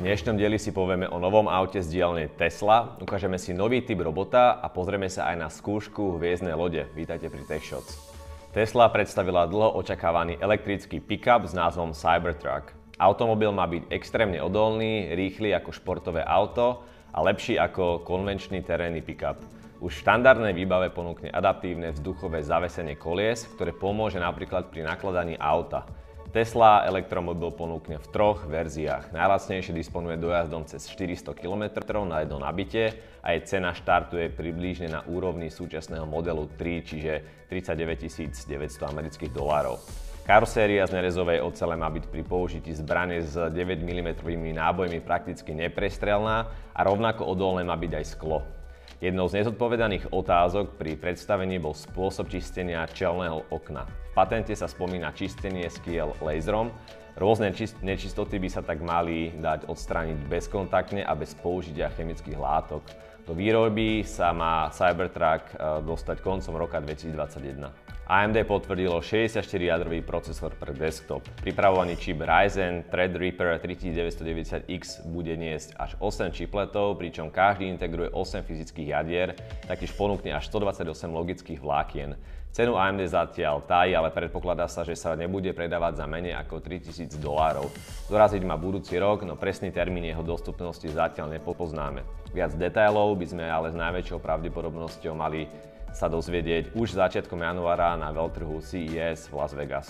V dnešnom dieli si povieme o novom aute z dielne Tesla, ukážeme si nový typ robota a pozrieme sa aj na skúšku hviezdnej lode. Vítajte pri TechShots. Tesla predstavila dlho očakávaný elektrický pickup s názvom Cybertruck. Automobil má byť extrémne odolný, rýchly ako športové auto a lepší ako konvenčný terénny pickup. Už v štandardnej výbave ponúkne adaptívne vzduchové zavesenie kolies, ktoré pomôže napríklad pri nakladaní auta. Tesla elektromobil ponúkne v troch verziách. Najlacnejšie disponuje dojazdom cez 400 km na jedno nabitie a jej cena štartuje približne na úrovni súčasného modelu 3, čiže 39 900 amerických dolárov. Karoséria z nerezovej ocele má byť pri použití zbrane s 9 mm nábojmi prakticky neprestrelná a rovnako odolné má byť aj sklo. Jednou z nezodpovedaných otázok pri predstavení bol spôsob čistenia čelného okna. V patente sa spomína čistenie skiel laserom. Rôzne nečistoty by sa tak mali dať odstrániť bezkontaktne a bez použitia chemických látok. Do výroby sa má Cybertruck e, dostať koncom roka 2021. AMD potvrdilo 64-jadrový procesor pre desktop. Pripravovaný čip Ryzen Threadripper 3990X bude niesť až 8 čipletov, pričom každý integruje 8 fyzických jadier, taktiež ponúkne až 128 logických vlákien. Cenu AMD zatiaľ tají, ale predpokladá sa, že sa nebude predávať za menej ako 3000 dolárov. Doraziť má budúci rok, no presný termín jeho dostupnosti zatiaľ nepopoznáme. Viac detailov by sme ale s najväčšou pravdepodobnosťou mali sa dozvedieť už začiatkom januára na veľtrhu CES v Las Vegas.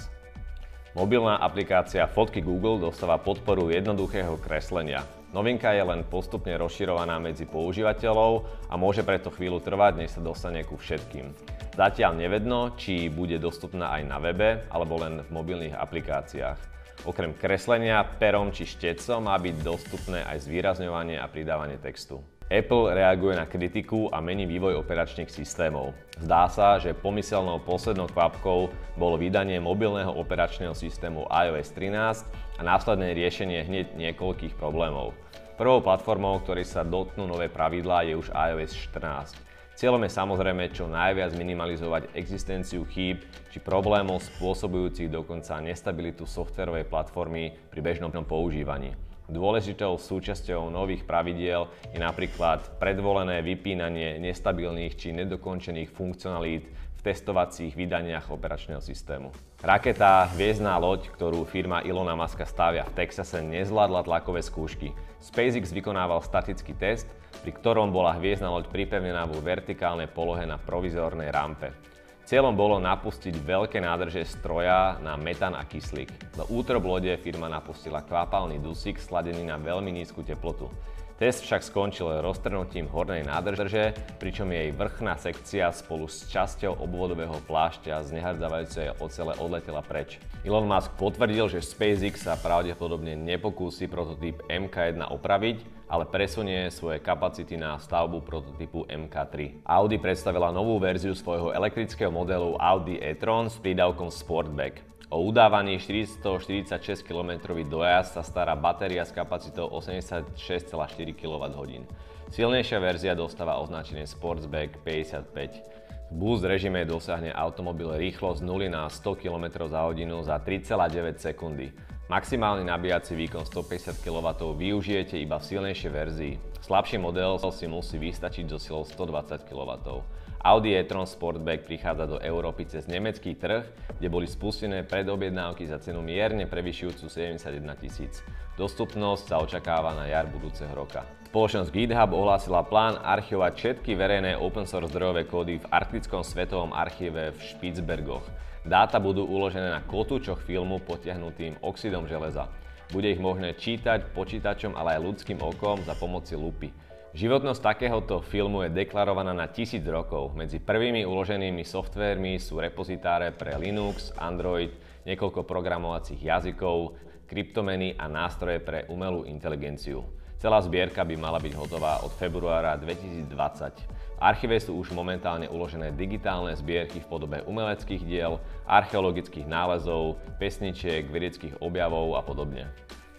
Mobilná aplikácia Fotky Google dostáva podporu jednoduchého kreslenia. Novinka je len postupne rozširovaná medzi používateľov a môže preto chvíľu trvať, než sa dostane ku všetkým. Zatiaľ nevedno, či bude dostupná aj na webe alebo len v mobilných aplikáciách. Okrem kreslenia perom či štecom má byť dostupné aj zvýrazňovanie a pridávanie textu. Apple reaguje na kritiku a mení vývoj operačných systémov. Zdá sa, že pomyselnou poslednou kvapkou bolo vydanie mobilného operačného systému iOS 13 a následné riešenie hneď niekoľkých problémov. Prvou platformou, ktorej sa dotknú nové pravidlá, je už iOS 14. Cieľom je samozrejme čo najviac minimalizovať existenciu chýb či problémov spôsobujúcich dokonca nestabilitu softverovej platformy pri bežnom používaní. Dôležitou súčasťou nových pravidiel je napríklad predvolené vypínanie nestabilných či nedokončených funkcionalít v testovacích vydaniach operačného systému. Raketa Hviezdná loď, ktorú firma Ilona Maska stavia v Texase, nezvládla tlakové skúšky. SpaceX vykonával statický test, pri ktorom bola hviezdna loď pripevnená vo vertikálnej polohe na provizornej rampe. Cieľom bolo napustiť veľké nádrže stroja na metán a kyslík. Do útrob lode firma napustila kvapalný dusík sladený na veľmi nízku teplotu. Test však skončil roztrhnutím hornej nádrže, pričom jej vrchná sekcia spolu s časťou obvodového plášťa z nehardzavajúcej ocele odletela preč. Elon Musk potvrdil, že SpaceX sa pravdepodobne nepokúsi prototyp MK1 opraviť, ale presunie svoje kapacity na stavbu prototypu MK3. Audi predstavila novú verziu svojho elektrického modelu Audi e-tron s prídavkom Sportback. O udávaný 446 km dojazd sa stará batéria s kapacitou 86,4 kWh. Silnejšia verzia dostáva označenie Sportsback 55. V Boost režime dosiahne automobil rýchlosť 0 na 100 km za hodinu za 3,9 sekundy. Maximálny nabíjací výkon 150 kW využijete iba v silnejšej verzii. Slabší model si musí vystačiť so silou 120 kW. Audi e-tron Sportback prichádza do Európy cez nemecký trh, kde boli spustené predobjednávky za cenu mierne prevyšujúcu 71 tisíc. Dostupnosť sa očakáva na jar budúceho roka. Spoločnosť GitHub ohlásila plán archivovať všetky verejné open source zdrojové kódy v Arktickom svetovom archíve v Špicbergoch. Dáta budú uložené na kotúčoch filmu potiahnutým oxidom železa. Bude ich možné čítať počítačom, ale aj ľudským okom za pomoci lupy. Životnosť takéhoto filmu je deklarovaná na tisíc rokov. Medzi prvými uloženými softvérmi sú repozitáre pre Linux, Android, niekoľko programovacích jazykov, kryptomeny a nástroje pre umelú inteligenciu. Celá zbierka by mala byť hotová od februára 2020 archíve sú už momentálne uložené digitálne zbierky v podobe umeleckých diel, archeologických nálezov, pesničiek, vedeckých objavov a podobne.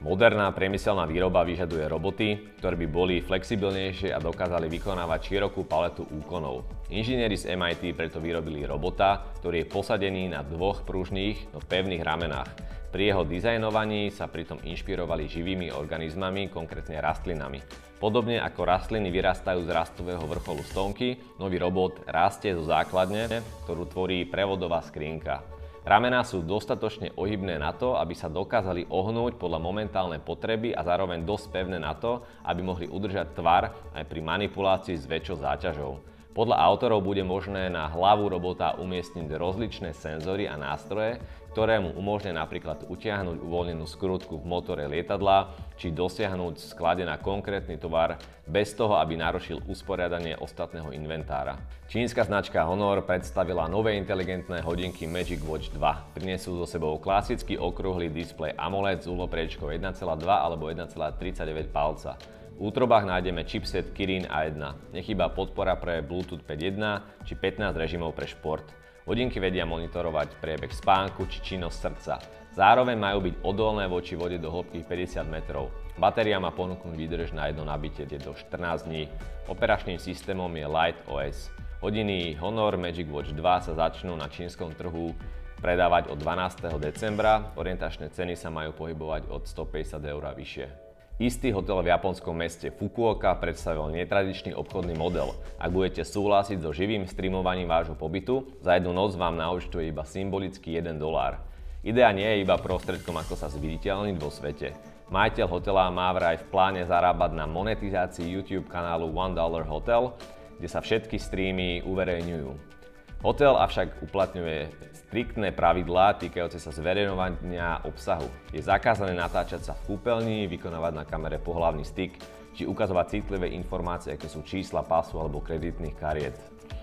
Moderná priemyselná výroba vyžaduje roboty, ktoré by boli flexibilnejšie a dokázali vykonávať širokú paletu úkonov. Inžinieri z MIT preto vyrobili robota, ktorý je posadený na dvoch pružných, no pevných ramenách. Pri jeho dizajnovaní sa pritom inšpirovali živými organizmami, konkrétne rastlinami. Podobne ako rastliny vyrastajú z rastového vrcholu stonky, nový robot rastie zo základne, ktorú tvorí prevodová skrinka. Ramená sú dostatočne ohybné na to, aby sa dokázali ohnúť podľa momentálnej potreby a zároveň dosť pevné na to, aby mohli udržať tvar aj pri manipulácii s väčšou záťažou. Podľa autorov bude možné na hlavu robota umiestniť rozličné senzory a nástroje, ktoré mu umožňujú napríklad utiahnuť uvoľnenú skrutku v motore lietadla či dosiahnuť sklade na konkrétny tovar bez toho, aby narušil usporiadanie ostatného inventára. Čínska značka Honor predstavila nové inteligentné hodinky Magic Watch 2. Prinesú so sebou klasický okrúhly displej AMOLED s úlopriečkou 1,2 alebo 1,39 palca. V útrobách nájdeme chipset Kirin A1. Nechýba podpora pre Bluetooth 5.1 či 15 režimov pre šport. Hodinky vedia monitorovať priebeh spánku či činnosť srdca. Zároveň majú byť odolné voči vode do hĺbky 50 metrov. Batéria má ponúknuť výdrž na jedno nabitie do 14 dní. Operačným systémom je Light OS. Hodiny Honor Magic Watch 2 sa začnú na čínskom trhu predávať od 12. decembra. Orientačné ceny sa majú pohybovať od 150 eur a vyššie. Istý hotel v japonskom meste Fukuoka predstavil netradičný obchodný model. Ak budete súhlasiť so živým streamovaním vášho pobytu, za jednu noc vám naúčtuje iba symbolicky 1 dolár. Idea nie je iba prostredkom, ako sa zviditeľniť vo svete. Majiteľ hotela má vraj v pláne zarábať na monetizácii YouTube kanálu One Dollar Hotel, kde sa všetky streamy uverejňujú. Hotel avšak uplatňuje striktné pravidlá týkajúce sa zverejňovania obsahu. Je zakázané natáčať sa v kúpeľni, vykonávať na kamere pohlavný styk, či ukazovať citlivé informácie, ako sú čísla pasu alebo kreditných kariet.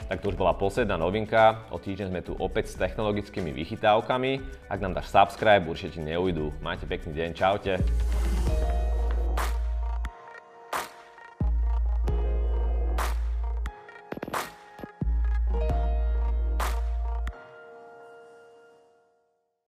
Tak to už bola posledná novinka. O týždeň sme tu opäť s technologickými vychytávkami. Ak nám dáš subscribe, určite neujdu. Majte pekný deň, čaute.